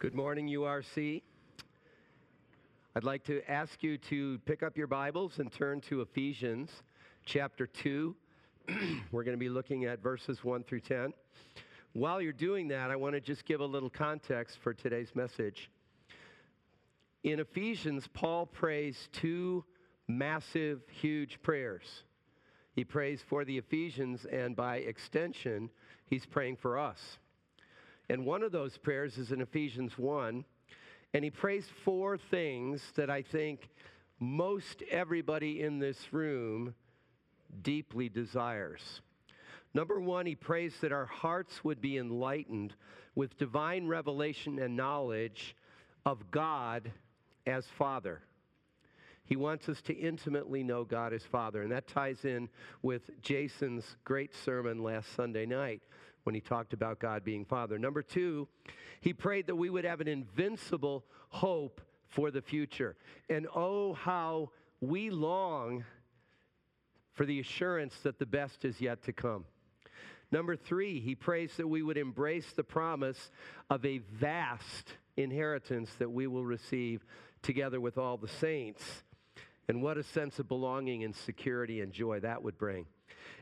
Good morning, URC. I'd like to ask you to pick up your Bibles and turn to Ephesians chapter 2. We're going to be looking at verses 1 through 10. While you're doing that, I want to just give a little context for today's message. In Ephesians, Paul prays two massive, huge prayers. He prays for the Ephesians, and by extension, he's praying for us. And one of those prayers is in Ephesians 1. And he prays four things that I think most everybody in this room deeply desires. Number one, he prays that our hearts would be enlightened with divine revelation and knowledge of God as Father. He wants us to intimately know God as Father. And that ties in with Jason's great sermon last Sunday night when he talked about God being Father. Number two, he prayed that we would have an invincible hope for the future. And oh, how we long for the assurance that the best is yet to come. Number three, he prays that we would embrace the promise of a vast inheritance that we will receive together with all the saints. And what a sense of belonging and security and joy that would bring.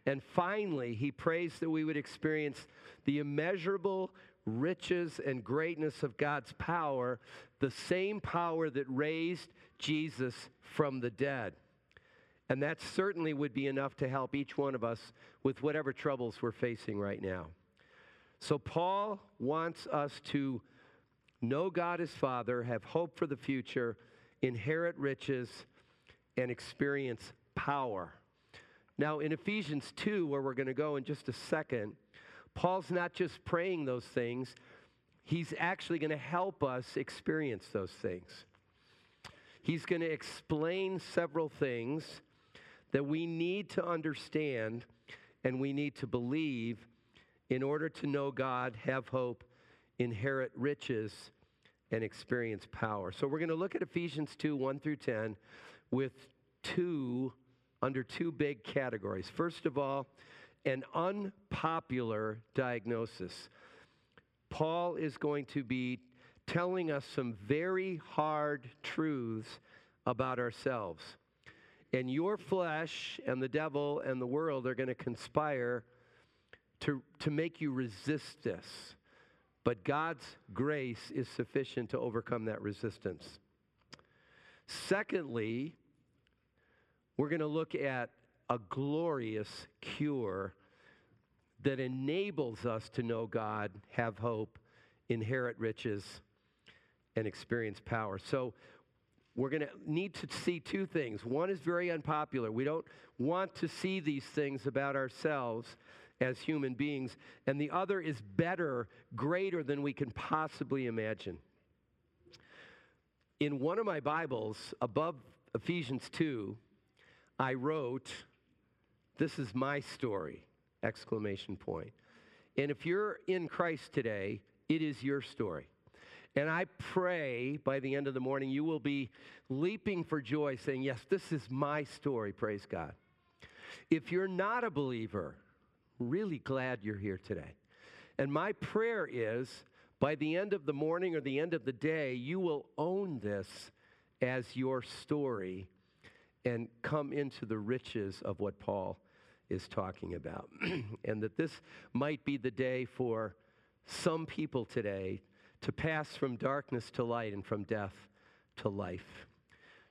And finally, he prays that we would experience the immeasurable riches and greatness of God's power, the same power that raised Jesus from the dead. And that certainly would be enough to help each one of us with whatever troubles we're facing right now. So, Paul wants us to know God as Father, have hope for the future, inherit riches, and experience power. Now, in Ephesians 2, where we're going to go in just a second, Paul's not just praying those things, he's actually going to help us experience those things. He's going to explain several things that we need to understand and we need to believe in order to know God, have hope, inherit riches, and experience power. So we're going to look at Ephesians 2 1 through 10 with two under two big categories. First of all, an unpopular diagnosis. Paul is going to be telling us some very hard truths about ourselves. And your flesh and the devil and the world are going to conspire to, to make you resist this. But God's grace is sufficient to overcome that resistance. Secondly, we're going to look at a glorious cure that enables us to know God, have hope, inherit riches, and experience power. So, we're going to need to see two things. One is very unpopular. We don't want to see these things about ourselves as human beings. And the other is better, greater than we can possibly imagine. In one of my Bibles, above Ephesians 2, I wrote, This is my story! Exclamation point. And if you're in Christ today, it is your story. And I pray by the end of the morning you will be leaping for joy, saying, Yes, this is my story, praise God. If you're not a believer, really glad you're here today. And my prayer is by the end of the morning or the end of the day, you will own this as your story and come into the riches of what Paul is talking about. and that this might be the day for some people today to pass from darkness to light and from death to life.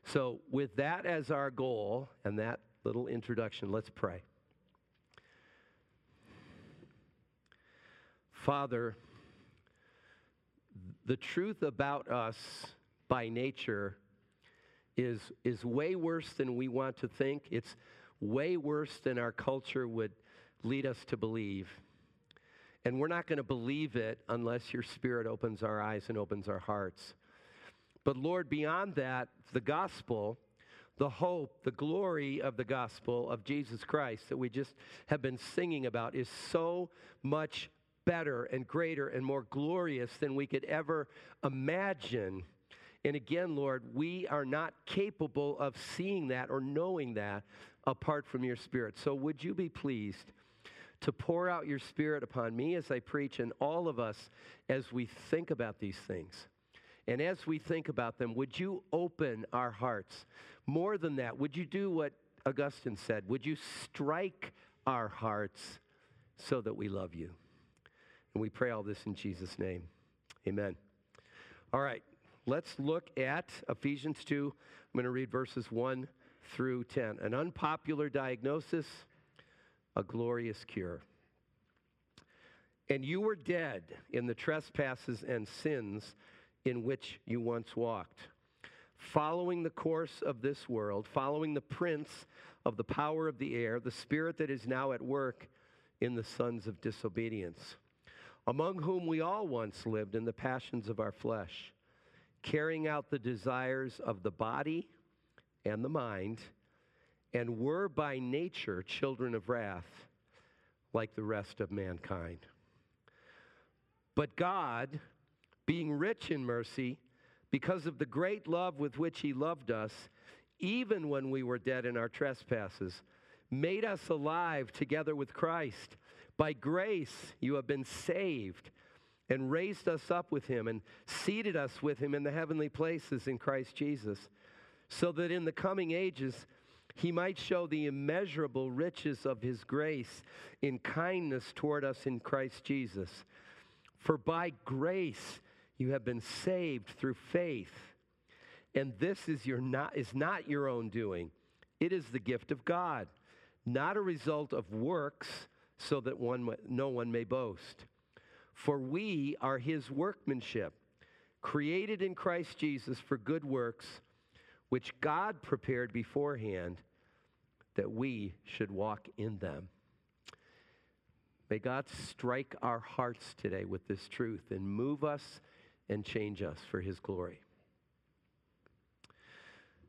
So, with that as our goal and that little introduction, let's pray. Father, the truth about us by nature is, is way worse than we want to think. It's way worse than our culture would lead us to believe. And we're not going to believe it unless your Spirit opens our eyes and opens our hearts. But Lord, beyond that, the gospel, the hope, the glory of the gospel of Jesus Christ that we just have been singing about is so much better and greater and more glorious than we could ever imagine. And again, Lord, we are not capable of seeing that or knowing that apart from your Spirit. So would you be pleased to pour out your Spirit upon me as I preach and all of us as we think about these things? And as we think about them, would you open our hearts? More than that, would you do what Augustine said? Would you strike our hearts so that we love you? And we pray all this in Jesus' name. Amen. All right, let's look at Ephesians 2. I'm going to read verses 1 through 10. An unpopular diagnosis, a glorious cure. And you were dead in the trespasses and sins in which you once walked, following the course of this world, following the prince of the power of the air, the spirit that is now at work in the sons of disobedience, among whom we all once lived in the passions of our flesh, carrying out the desires of the body and the mind, and were by nature children of wrath like the rest of mankind. But God, being rich in mercy, because of the great love with which He loved us, even when we were dead in our trespasses, made us alive together with Christ. By grace you have been saved, and raised us up with Him, and seated us with Him in the heavenly places in Christ Jesus, so that in the coming ages He might show the immeasurable riches of His grace in kindness toward us in Christ Jesus. For by grace you have been saved through faith. And this is, your not, is not your own doing, it is the gift of God, not a result of works, so that one, no one may boast. For we are his workmanship, created in Christ Jesus for good works, which God prepared beforehand that we should walk in them. May God strike our hearts today with this truth and move us and change us for His glory.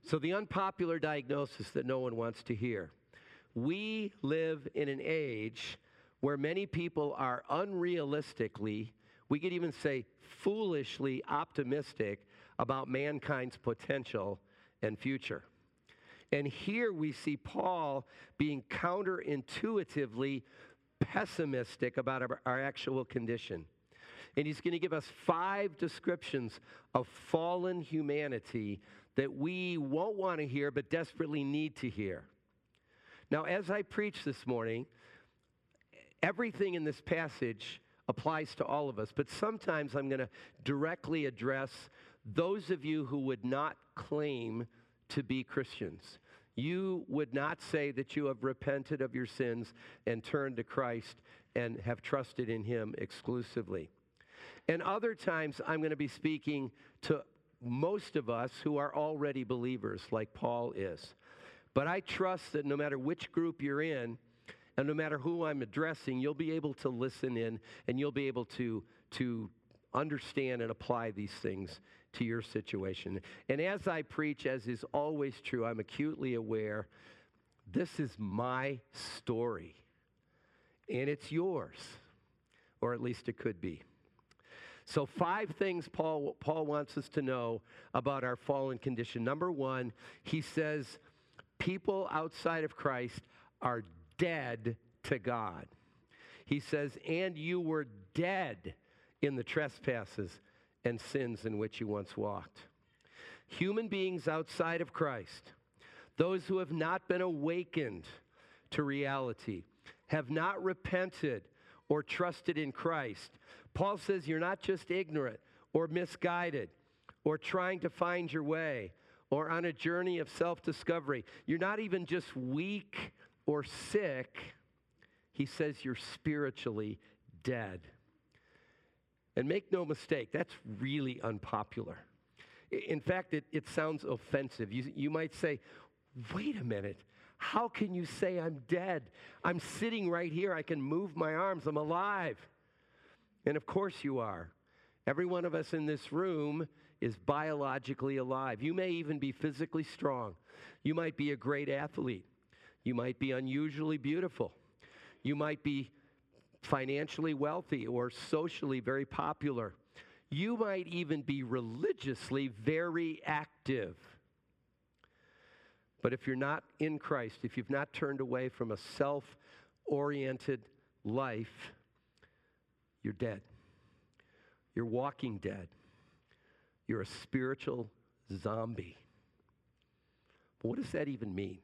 So, the unpopular diagnosis that no one wants to hear we live in an age where many people are unrealistically, we could even say foolishly optimistic about mankind's potential and future. And here we see Paul being counterintuitively pessimistic about our, our actual condition. And he's going to give us five descriptions of fallen humanity that we won't want to hear but desperately need to hear. Now, as I preach this morning, everything in this passage applies to all of us, but sometimes I'm going to directly address those of you who would not claim to be Christians you would not say that you have repented of your sins and turned to Christ and have trusted in Him exclusively. And other times, I'm going to be speaking to most of us who are already believers, like Paul is. But I trust that no matter which group you're in, and no matter who I'm addressing, you'll be able to listen in and you'll be able to, to understand and apply these things to your situation. And as I preach, as is always true, I'm acutely aware this is my story. And it's yours, or at least it could be. So, five things Paul, Paul wants us to know about our fallen condition. Number one, he says, people outside of Christ are dead to God. He says, and you were dead in the trespasses and sins in which you once walked. Human beings outside of Christ, those who have not been awakened to reality, have not repented or trusted in Christ. Paul says you're not just ignorant or misguided or trying to find your way or on a journey of self discovery. You're not even just weak or sick. He says you're spiritually dead. And make no mistake, that's really unpopular. In fact, it, it sounds offensive. You, you might say, wait a minute, how can you say I'm dead? I'm sitting right here. I can move my arms. I'm alive. And of course you are. Every one of us in this room is biologically alive. You may even be physically strong. You might be a great athlete. You might be unusually beautiful. You might be financially wealthy or socially very popular. You might even be religiously very active. But if you're not in Christ, if you've not turned away from a self oriented life, you're dead. You're walking dead. you're a spiritual zombie. But what does that even mean?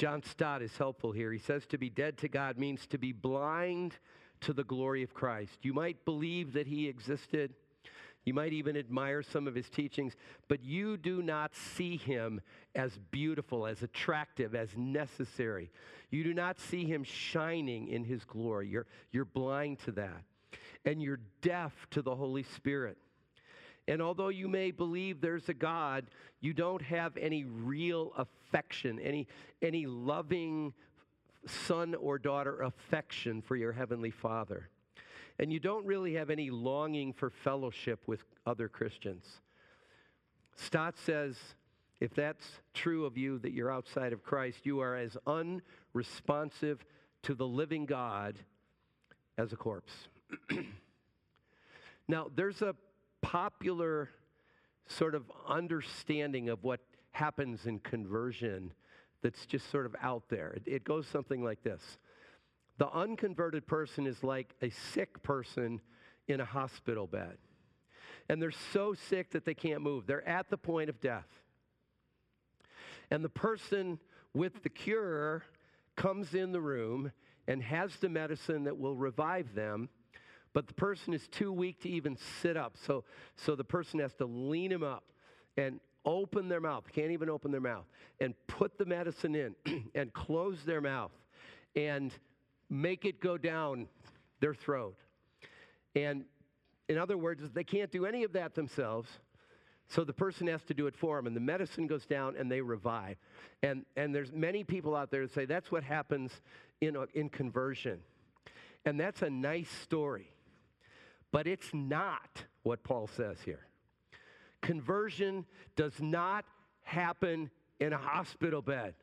John Stott is helpful here. He says to be dead to God means to be blind to the glory of Christ. You might believe that he existed. You might even admire some of his teachings, but you do not see him as beautiful, as attractive, as necessary. You do not see him shining in his glory. You're, you're blind to that. And you're deaf to the Holy Spirit. And although you may believe there's a God, you don't have any real affection, any, any loving son or daughter affection for your Heavenly Father. And you don't really have any longing for fellowship with other Christians. Stott says if that's true of you, that you're outside of Christ, you are as unresponsive to the living God as a corpse. now, there's a popular sort of understanding of what happens in conversion that's just sort of out there. It, it, goes something like this The unconverted person is like a sick person in a hospital bed. And they're so sick that they can't move. They're at the point of death. And the person with the cure comes in the room and has the medicine that will revive them but the person is too weak to even sit up. So, so the person has to lean him up and open their mouth, can't even open their mouth, and put the medicine in and close their mouth and make it go down their throat. And in other words, they can't do any of that themselves. So the person has to do it for them, and the medicine goes down, and they revive. And, and there's many people out there that say that's what happens in, a, in conversion. And that's a nice story. But it's not what Paul says here. Conversion does not happen in a hospital bed.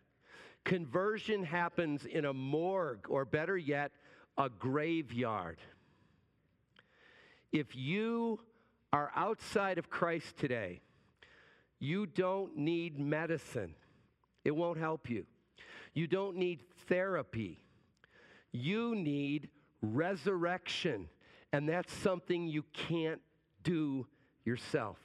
Conversion happens in a morgue, or better yet, a graveyard. If you are outside of Christ today, you don't need medicine, it won't help you. You don't need therapy, you need resurrection. And that's something you can't do yourself.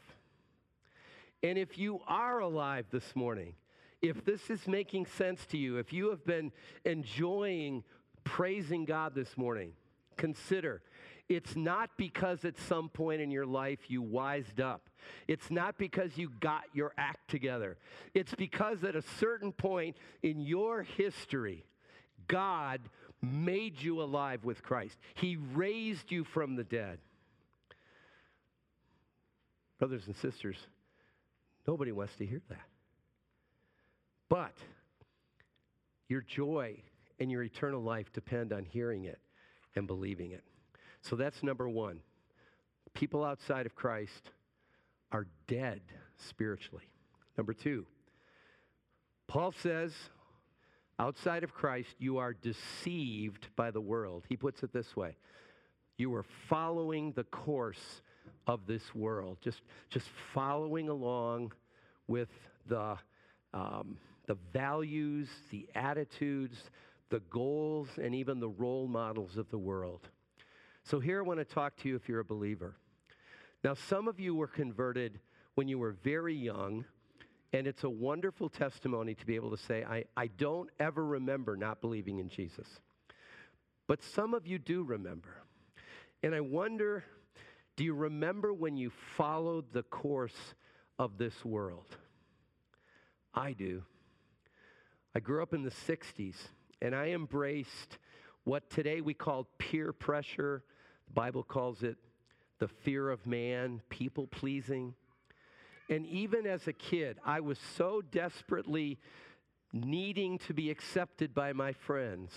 And if you are alive this morning, if this is making sense to you, if you have been enjoying praising God this morning, consider it's not because at some point in your life you wised up. It's not because you got your act together. It's because at a certain point in your history, God made you alive with Christ. He raised you from the dead. Brothers and sisters, nobody wants to hear that. But your joy and your eternal life depend on hearing it and believing it. So that's number one. People outside of Christ are dead spiritually. Number two, Paul says Outside of Christ, you are deceived by the world. He puts it this way you are following the course of this world, just, just following along with the, um, the values, the attitudes, the goals, and even the role models of the world. So, here I want to talk to you if you're a believer. Now, some of you were converted when you were very young and it's a wonderful testimony to be able to say, I, I don't ever remember not believing in Jesus. But some of you do remember. And I wonder do you remember when you followed the course of this world? I do. I grew up in the 60s and I embraced what today we call peer pressure. The Bible calls it the fear of man, people pleasing. And even as a kid, I was so desperately needing to be accepted by my friends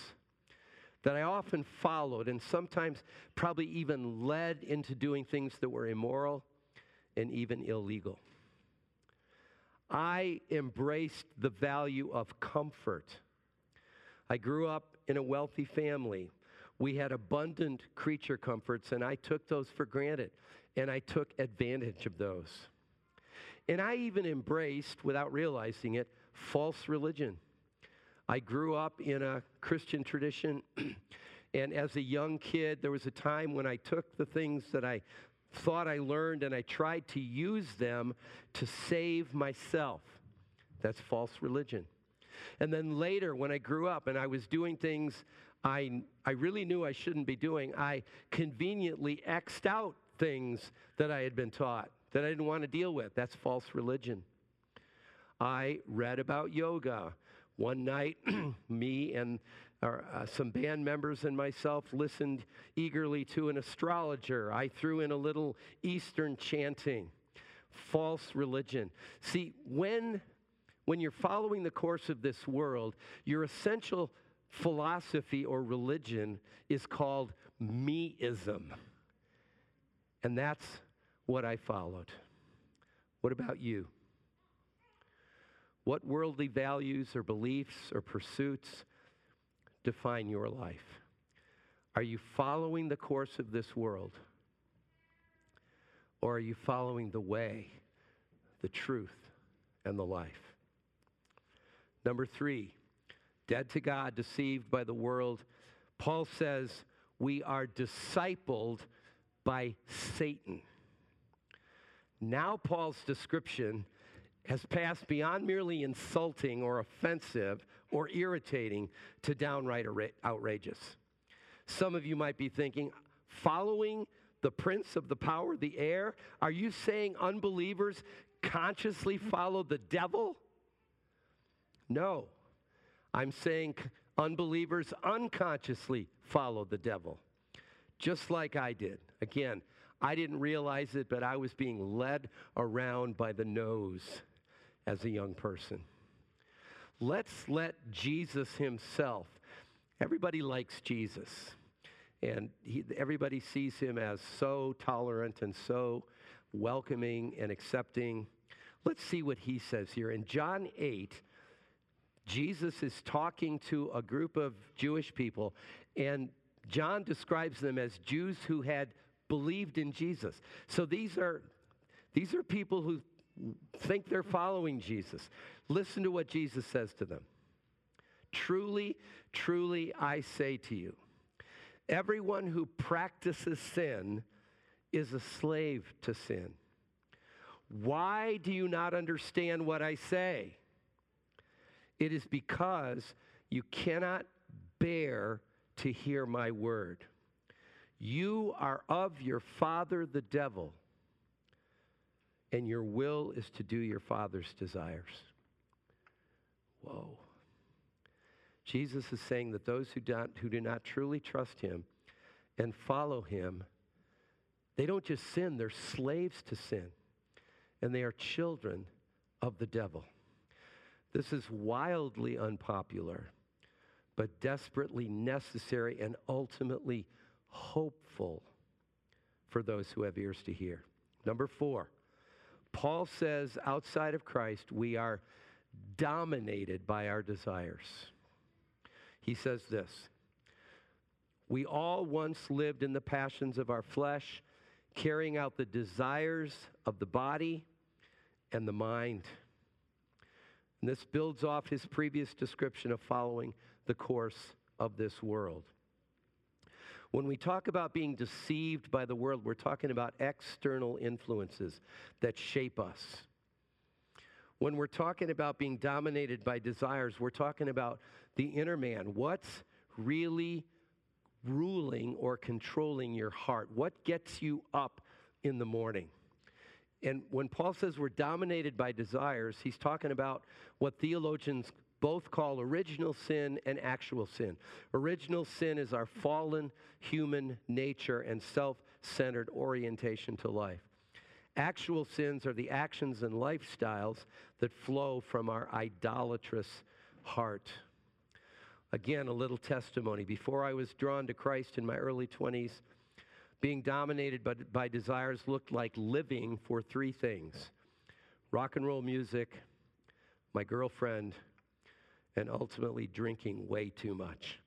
that I often followed and sometimes probably even led into doing things that were immoral and even illegal. I embraced the value of comfort. I grew up in a wealthy family. We had abundant creature comforts, and I took those for granted, and I took advantage of those. And I even embraced, without realizing it, false religion. I grew up in a Christian tradition, and as a young kid, there was a time when I took the things that I thought I learned and I tried to use them to save myself. That's false religion. And then later, when I grew up and I was doing things I, I really knew I shouldn't be doing, I conveniently X'd out things that I had been taught that I didn't want to deal with. That's false religion. I read about yoga. One night, me and uh, some band members and myself listened eagerly to an astrologer. I threw in a little Eastern chanting. False religion. See, when, when you're following the course of this world, your essential philosophy or religion is called meism. And that's what I followed. What about you? What worldly values or beliefs or pursuits define your life? Are you following the course of this world? Or are you following the way, the truth, and the life? Number three, dead to God, deceived by the world. Paul says we are discipled by Satan. Now, Paul's description has passed beyond merely insulting or offensive or irritating to downright outrageous. Some of you might be thinking, following the prince of the power of the air? Are you saying unbelievers consciously follow the devil? No. I'm saying unbelievers unconsciously follow the devil, just like I did. Again, I didn't realize it, but I was being led around by the nose as a young person. Let's let Jesus himself, everybody likes Jesus, and he, everybody sees him as so tolerant and so welcoming and accepting. Let's see what he says here. In John 8, Jesus is talking to a group of Jewish people, and John describes them as Jews who had believed in Jesus. So these are, these are people who think they're following Jesus. Listen to what Jesus says to them. Truly, truly, I say to you, everyone who practices sin is a slave to sin. Why do you not understand what I say? It is because you cannot bear to hear my word. You are of your father, the devil, and your will is to do your father's desires. Whoa. Jesus is saying that those who, don't, who do not truly trust him and follow him, they don't just sin, they're slaves to sin, and they are children of the devil. This is wildly unpopular, but desperately necessary and ultimately hopeful for those who have ears to hear. Number four, Paul says outside of Christ, we are dominated by our desires. He says this We all once lived in the passions of our flesh, carrying out the desires of the body and the mind. And this builds off his previous description of following the course of this world. When we talk about being deceived by the world, we're talking about external influences that shape us. When we're talking about being dominated by desires, we're talking about the inner man. What's really ruling or controlling your heart? What gets you up in the morning? And when Paul says we're dominated by desires, he's talking about what theologians both call original sin and actual sin. Original sin is our fallen human nature and self centered orientation to life. Actual sins are the actions and lifestyles that flow from our idolatrous heart. Again, a little testimony. Before I was drawn to Christ in my early 20s, being dominated by, by desires looked like living for three things rock and roll music, my girlfriend, and ultimately drinking way too much.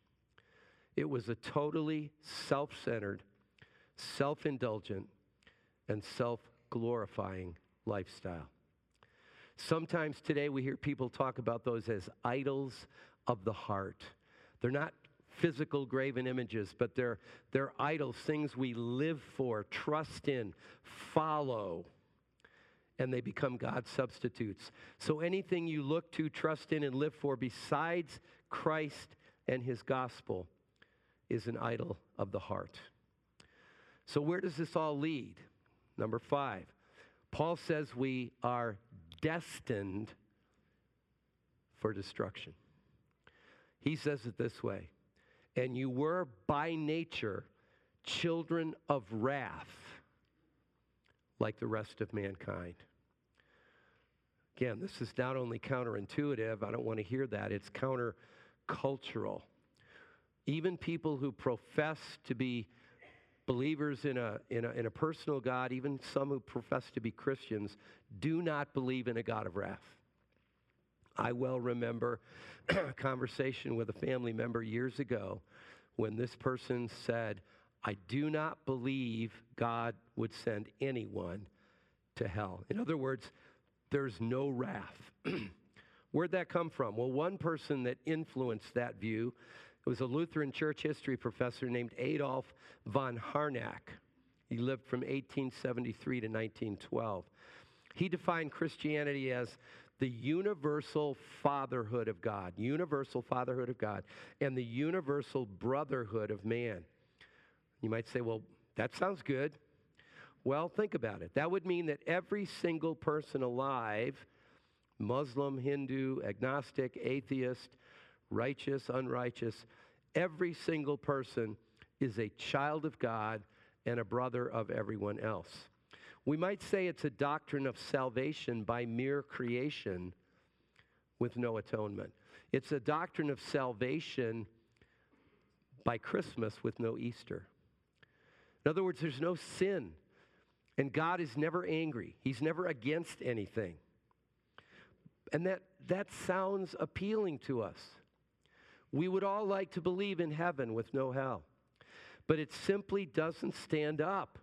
It was a totally self centered, self indulgent, and self glorifying lifestyle. Sometimes today we hear people talk about those as idols of the heart. They're not physical graven images, but they're, they're idols, things we live for, trust in, follow, and they become God's substitutes. So anything you look to, trust in, and live for besides Christ and his gospel is an idol of the heart. So, where does this all lead? Number five, Paul says we are destined for destruction. He says it this way And you were by nature children of wrath, like the rest of mankind. Again, this is not only counterintuitive, I don't want to hear that, it's countercultural. Even people who profess to be believers in a, in, a, in a personal God, even some who profess to be Christians, do not believe in a God of wrath. I well remember a conversation with a family member years ago when this person said, I do not believe God would send anyone to hell. In other words, there's no wrath. Where'd that come from? Well, one person that influenced that view was a Lutheran church history professor named Adolf von Harnack. He lived from 1873 to 1912. He defined Christianity as the universal fatherhood of God, universal fatherhood of God, and the universal brotherhood of man. You might say, well, that sounds good. Well, think about it. That would mean that every single person alive, Muslim, Hindu, agnostic, atheist, righteous, unrighteous, every single person is a child of God and a brother of everyone else. We might say it's a doctrine of salvation by mere creation with no atonement. It's a doctrine of salvation by Christmas with no Easter. In other words, there's no sin, and God is never angry, He's never against anything. And that, that sounds appealing to us. We would all like to believe in heaven with no hell, but it simply doesn't stand up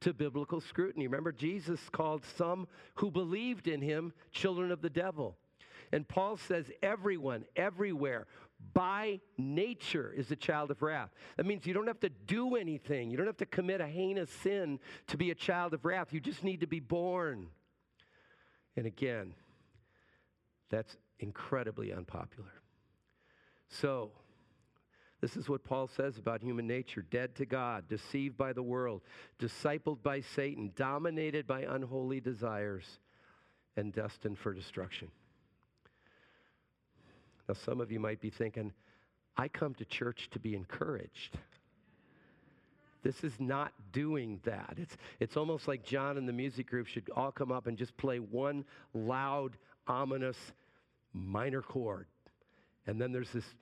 to biblical scrutiny. Remember, Jesus called some who believed in him children of the devil. And Paul says everyone, everywhere, by nature is a child of wrath. That means you don't have to do anything. You don't have to commit a heinous sin to be a child of wrath. You just need to be born. And again, that's incredibly unpopular. So, this is what Paul says about human nature dead to God, deceived by the world, discipled by Satan, dominated by unholy desires, and destined for destruction. Now, some of you might be thinking, I come to church to be encouraged. This is not doing that. It's, it's almost like John and the music group should all come up and just play one loud, ominous minor chord. And then there's this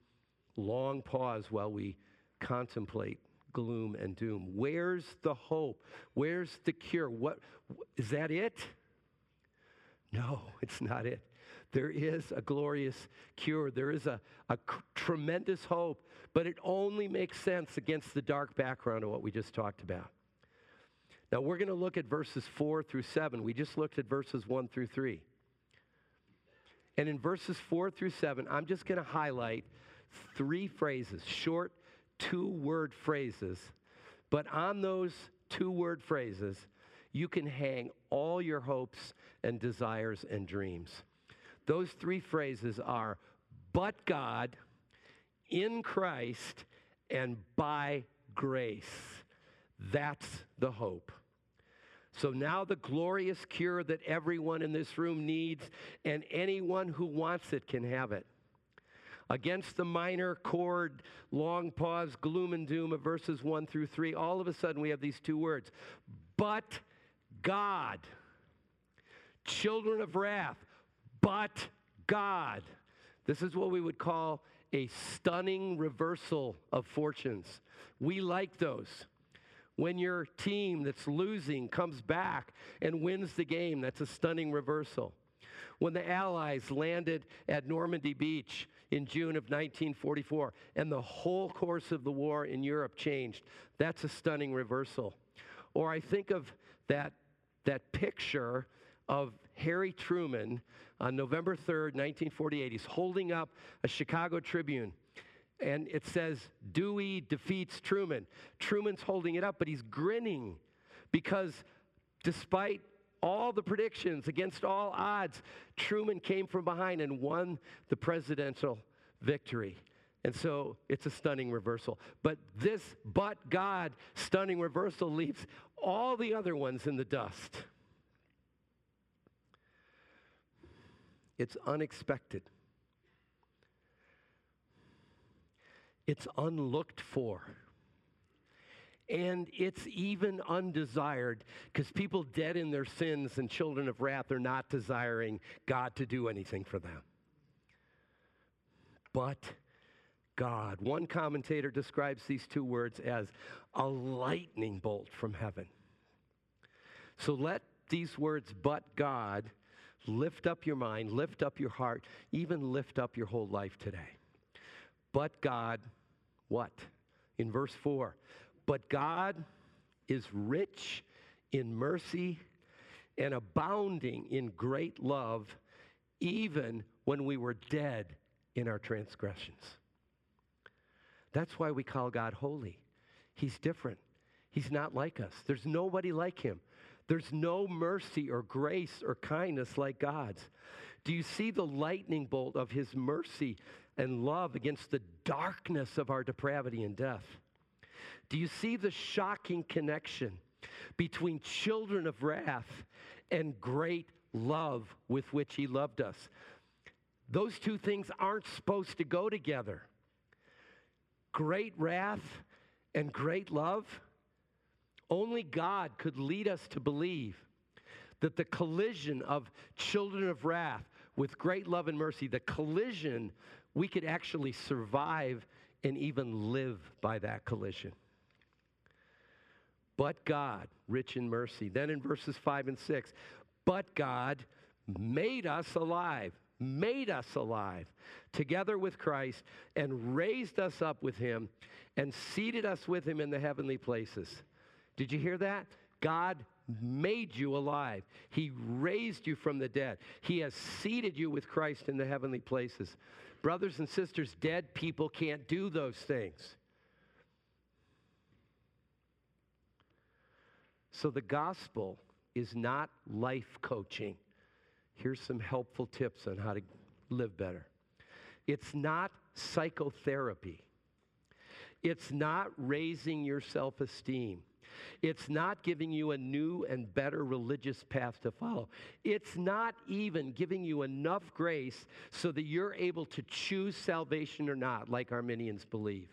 long pause while we contemplate gloom and doom. Where's the hope? Where's the cure? What is that it? No, it's not it. There is a glorious cure. There is a, a tremendous hope, but it only makes sense against the dark background of what we just talked about. Now, we're going to look at verses 4 through 7. We just looked at verses 1 through 3. And in verses 4 through 7, I'm just going to highlight three phrases, short two word phrases. But on those two word phrases, you can hang all your hopes and desires and dreams. Those three phrases are but God, in Christ, and by grace. That's the hope. So now the glorious cure that everyone in this room needs and anyone who wants it can have it against the minor chord, long pause, gloom and doom of verses 1 through 3, all of a sudden we have these two words. But God. Children of wrath, but God. This is what we would call a stunning reversal of fortunes. We like those. When your team that's losing comes back and wins the game, that's a stunning reversal. When the Allies landed at Normandy Beach in June of 1944, and the whole course of the war in Europe changed. That's a stunning reversal. Or I think of that, that picture of Harry Truman on November 3rd, 1948. He's holding up a Chicago Tribune, And it says Dewey defeats Truman. Truman's holding it up, but he's grinning because despite all the predictions, against all odds, Truman came from behind and won the presidential victory. And so it's a stunning reversal. But this, but God, stunning reversal leaves all the other ones in the dust. It's unexpected. It's unlooked for. And it's even undesired because people dead in their sins and children of wrath are not desiring God to do anything for them. But God. One commentator describes these two words as a lightning bolt from heaven. So let these words, but God, lift up your mind, lift up your heart, even lift up your whole life today. But God, what? In verse 4 But God is rich in mercy and abounding in great love, even when we were dead in our transgressions. That's why we call God holy. He's different. He's not like us. There's nobody like him. There's no mercy or grace or kindness like God's. Do you see the lightning bolt of his mercy and love against the darkness of our depravity and death? Do you see the shocking connection between children of wrath and great love with which he loved us? Those two things aren't supposed to go together great wrath and great love, only God could lead us to believe that the collision of children of wrath with great love and mercy, the collision, we could actually survive and even live by that collision. But God, rich in mercy. Then in verses 5 and 6, but God made us alive made us alive together with Christ and raised us up with him and seated us with him in the heavenly places. Did you hear that? God mm-hmm. made you alive. He raised you from the dead. He has seated you with Christ in the heavenly places. Brothers and sisters, dead people can't do those things. So the gospel is not life coaching here's some helpful tips on how to live better. It's not psychotherapy. It's not raising your self esteem. It's not giving you a new and better religious path to follow. It's not even giving you enough grace so that you're able to choose salvation or not, like Arminians believe.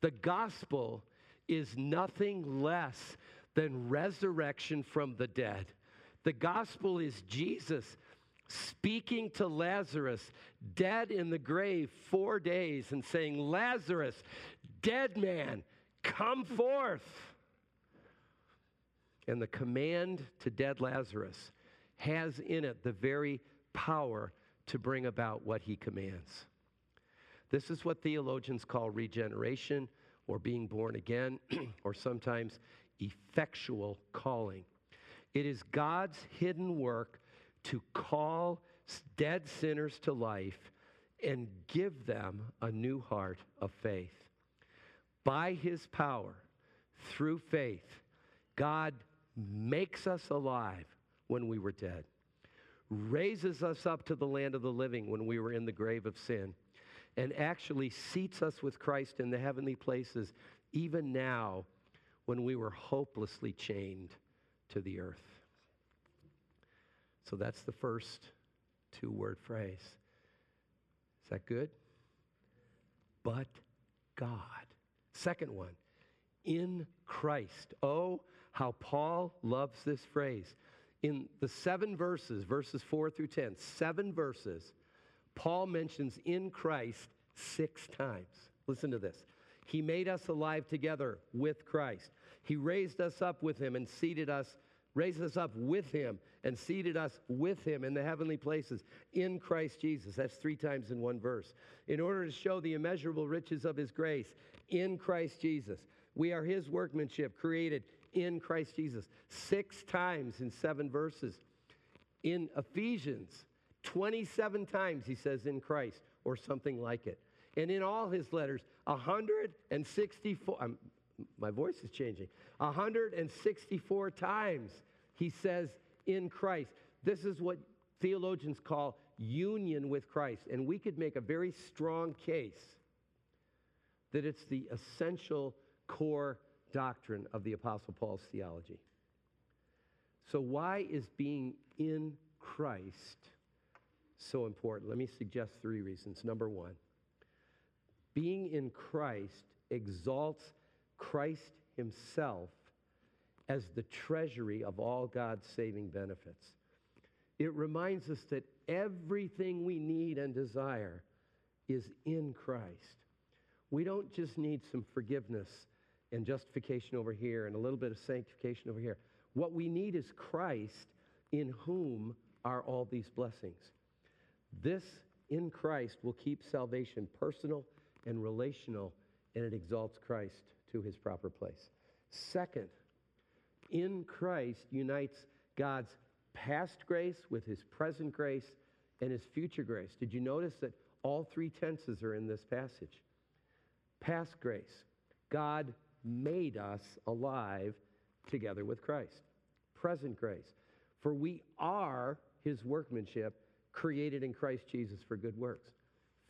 The gospel is nothing less than resurrection from the dead. The gospel is Jesus speaking to Lazarus, dead in the grave four days, and saying, Lazarus, dead man, come forth. And the command to dead Lazarus has in it the very power to bring about what he commands. This is what theologians call regeneration or being born again, or sometimes effectual calling. It is God's hidden work to call dead sinners to life and give them a new heart of faith. By his power, through faith, God makes us alive when we were dead, raises us up to the land of the living when we were in the grave of sin, and actually seats us with Christ in the heavenly places, even now when we were hopelessly chained to the earth. So that's the first two word phrase. Is that good? But God. Second one, in Christ. Oh, how Paul loves this phrase. In the seven verses, verses four through ten, seven verses, Paul mentions in Christ six times. Listen to this. He made us alive together with Christ. He raised us up with him and seated us raised us up with him and seated us with him in the heavenly places in Christ Jesus. That's three times in one verse. In order to show the immeasurable riches of his grace in Christ Jesus. We are his workmanship created in Christ Jesus. Six times in seven verses. In Ephesians, 27 times he says in Christ or something like it. And in all his letters, 164, um, my voice is changing, 164 times he says in Christ. This is what theologians call union with Christ. And we could make a very strong case that it's the essential core doctrine of the Apostle Paul's theology. So, why is being in Christ so important? Let me suggest three reasons. Number one, being in Christ exalts Christ Himself as the treasury of all God's saving benefits. It reminds us that everything we need and desire is in Christ. We don't just need some forgiveness and justification over here and a little bit of sanctification over here. What we need is Christ in whom are all these blessings. This in Christ will keep salvation personal and relational, and it exalts Christ to his proper place. Second, in Christ unites God's past grace with his present grace and his future grace. Did you notice that all three tenses are in this passage? Past grace, God made us alive together with Christ. Present grace, for we are his workmanship created in Christ Jesus for good works.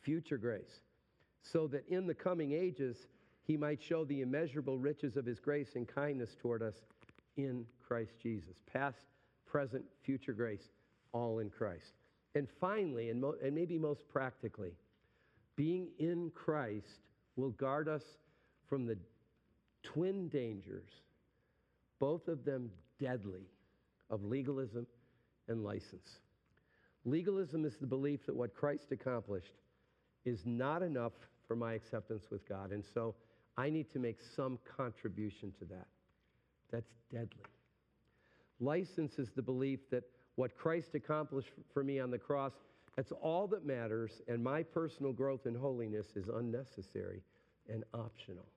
Future grace, so that in the coming ages he might show the immeasurable riches of his grace and kindness toward us in Christ Jesus. Past, present, future grace, all in Christ. And finally, and, mo- and maybe most practically, being in Christ will guard us from the twin dangers, both of them deadly, of legalism and license. Legalism is the belief that what Christ accomplished is not enough for my acceptance with God, and so I need to make some contribution to that. That's deadly. License is the belief that what Christ accomplished for me on the cross, that's all that matters, and my personal growth in holiness is unnecessary and optional.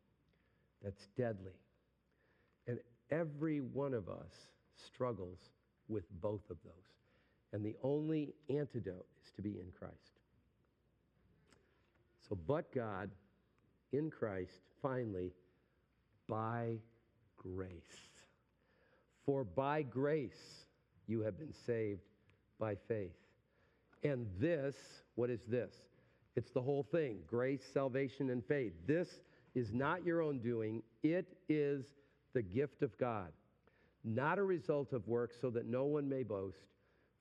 That's deadly. And every one of us struggles with both of those. And the only antidote is to be in Christ. So, but God, in Christ, finally, by grace. For by grace you have been saved by faith. And this, what is this? It's the whole thing grace, salvation, and faith. This is not your own doing, it is the gift of God, not a result of works, so that no one may boast.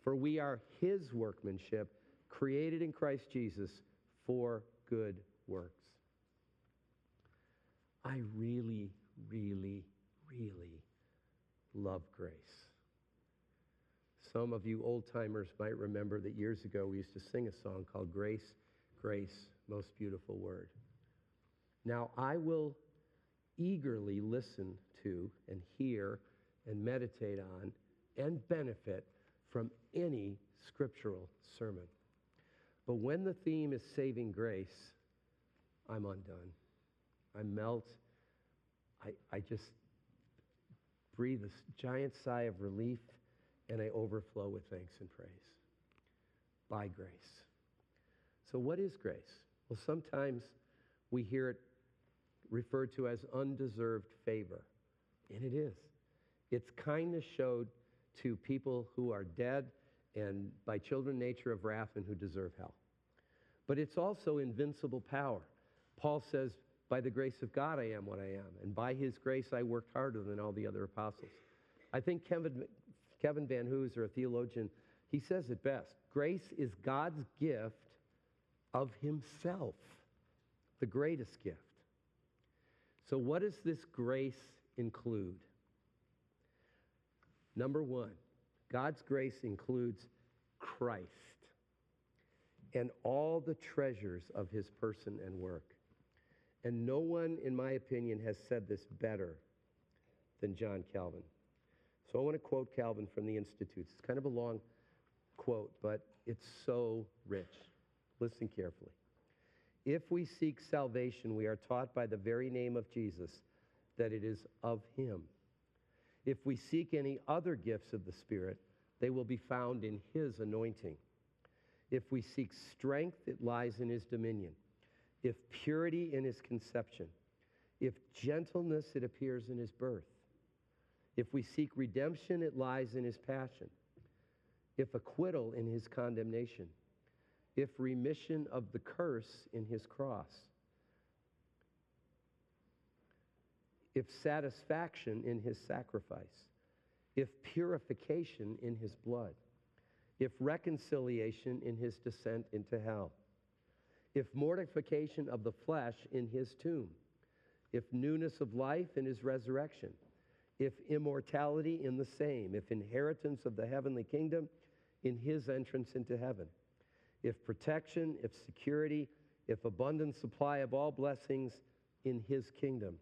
For we are his workmanship, created in Christ Jesus for good works. I really, really, really love grace. Some of you old timers might remember that years ago we used to sing a song called Grace, Grace, Most Beautiful Word. Now, I will eagerly listen to and hear and meditate on and benefit from any scriptural sermon. But when the theme is saving grace, I'm undone. I melt. I, I just breathe this giant sigh of relief and I overflow with thanks and praise. By grace. So, what is grace? Well, sometimes we hear it referred to as undeserved favor, and it is. It's kindness showed to people who are dead and by children nature of wrath and who deserve hell. But it's also invincible power. Paul says, By the grace of God, I am what I am, and by his grace, I worked harder than all the other apostles. I think Kevin, Kevin Vanhoozer, a theologian, he says it best grace is God's gift of himself, the greatest gift. So, what does this grace include? Number one, God's grace includes Christ and all the treasures of his person and work. And no one, in my opinion, has said this better than John Calvin. So I want to quote Calvin from the Institutes. It's kind of a long quote, but it's so rich. Listen carefully. If we seek salvation, we are taught by the very name of Jesus that it is of him. If we seek any other gifts of the Spirit, they will be found in his anointing. If we seek strength, it lies in his dominion. If purity in his conception, if gentleness it appears in his birth, if we seek redemption, it lies in his passion, if acquittal in his condemnation, if remission of the curse in his cross, if satisfaction in his sacrifice, if purification in his blood, if reconciliation in his descent into hell, if mortification of the flesh in his tomb, if newness of life in his resurrection, if immortality in the same, if inheritance of the heavenly kingdom in his entrance into heaven, if protection, if security, if abundant supply of all blessings in his kingdom,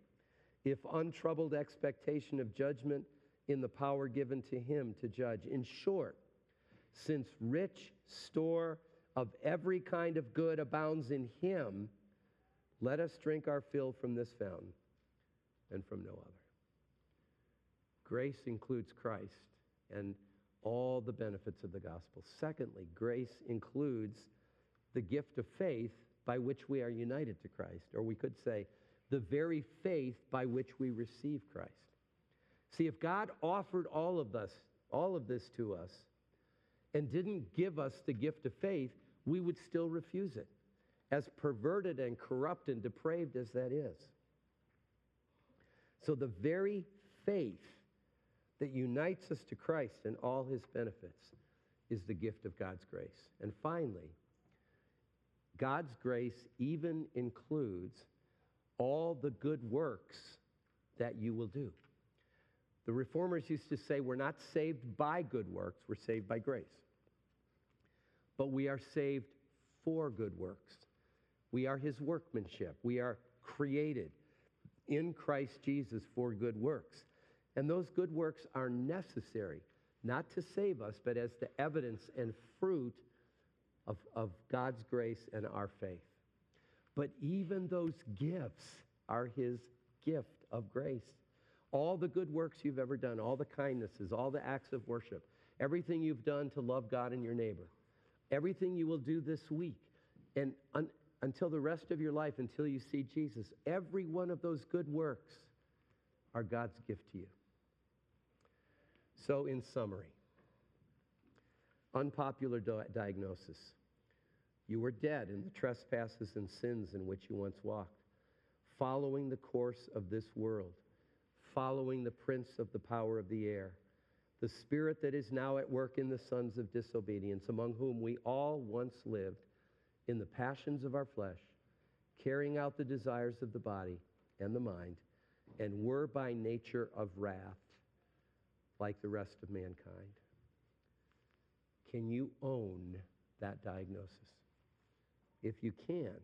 if untroubled expectation of judgment in the power given to him to judge. In short, since rich store of every kind of good abounds in him, let us drink our fill from this fountain and from no other. Grace includes Christ and all the benefits of the gospel. Secondly, grace includes the gift of faith by which we are united to Christ, or we could say, the very faith by which we receive Christ. See, if God offered all of us, all of this to us, and didn't give us the gift of faith, we would still refuse it, as perverted and corrupt and depraved as that is. So, the very faith that unites us to Christ and all his benefits is the gift of God's grace. And finally, God's grace even includes all the good works that you will do. The reformers used to say, We're not saved by good works, we're saved by grace. But we are saved for good works. We are his workmanship. We are created in Christ Jesus for good works. And those good works are necessary, not to save us, but as the evidence and fruit of, of God's grace and our faith. But even those gifts are his gift of grace. All the good works you've ever done, all the kindnesses, all the acts of worship, everything you've done to love God and your neighbor, everything you will do this week, and un- until the rest of your life, until you see Jesus, every one of those good works are God's gift to you. So, in summary, unpopular di- diagnosis. You were dead in the trespasses and sins in which you once walked, following the course of this world, following the prince of the power of the air, the spirit that is now at work in the sons of disobedience, among whom we all once lived in the passions of our flesh, carrying out the desires of the body and the mind, and were by nature of wrath, like the rest of mankind. Can you own that diagnosis? If you can,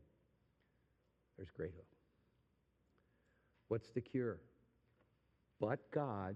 there's great hope. What's the cure? But God,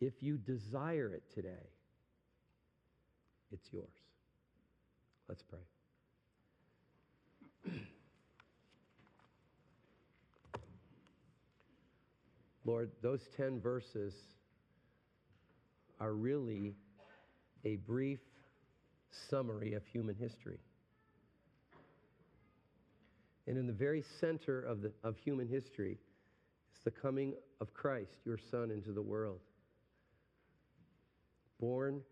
If you desire it today, it's yours. Let's pray. Lord, those 10 verses are really a brief summary of human history. And in the very center of, the, of human history is the coming of Christ, your Son, into the world. Born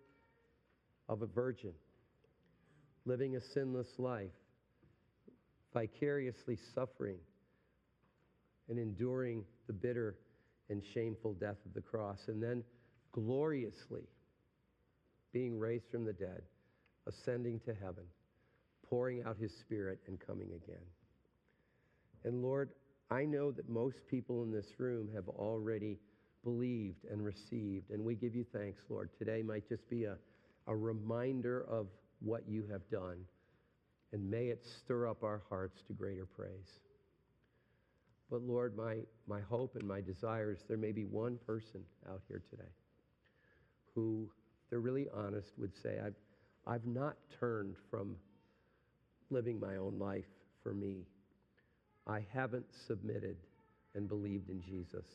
of a virgin, living a sinless life, vicariously suffering and enduring the bitter and shameful death of the cross, and then gloriously being raised from the dead, ascending to heaven, pouring out his Spirit, and coming again. And Lord, I know that most people in this room have already believed and received, and we give you thanks, Lord. Today might just be a, a reminder of what you have done, and may it stir up our hearts to greater praise. But Lord, my, my hope and my desire is there may be one person out here today who, they're really honest, would say, I've, I've not turned from living my own life for me. I haven't submitted and believed in Jesus.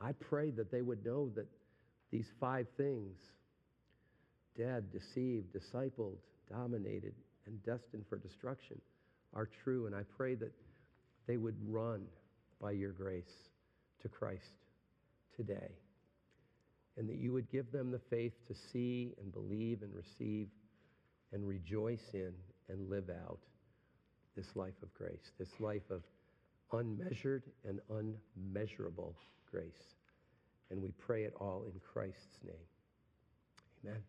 I pray that they would know that these five things dead, deceived, discipled, dominated, and destined for destruction are true. And I pray that they would run by your grace to Christ today. And that you would give them the faith to see and believe and receive and rejoice in and live out this life of grace, this life of unmeasured and unmeasurable grace. And we pray it all in Christ's name. Amen.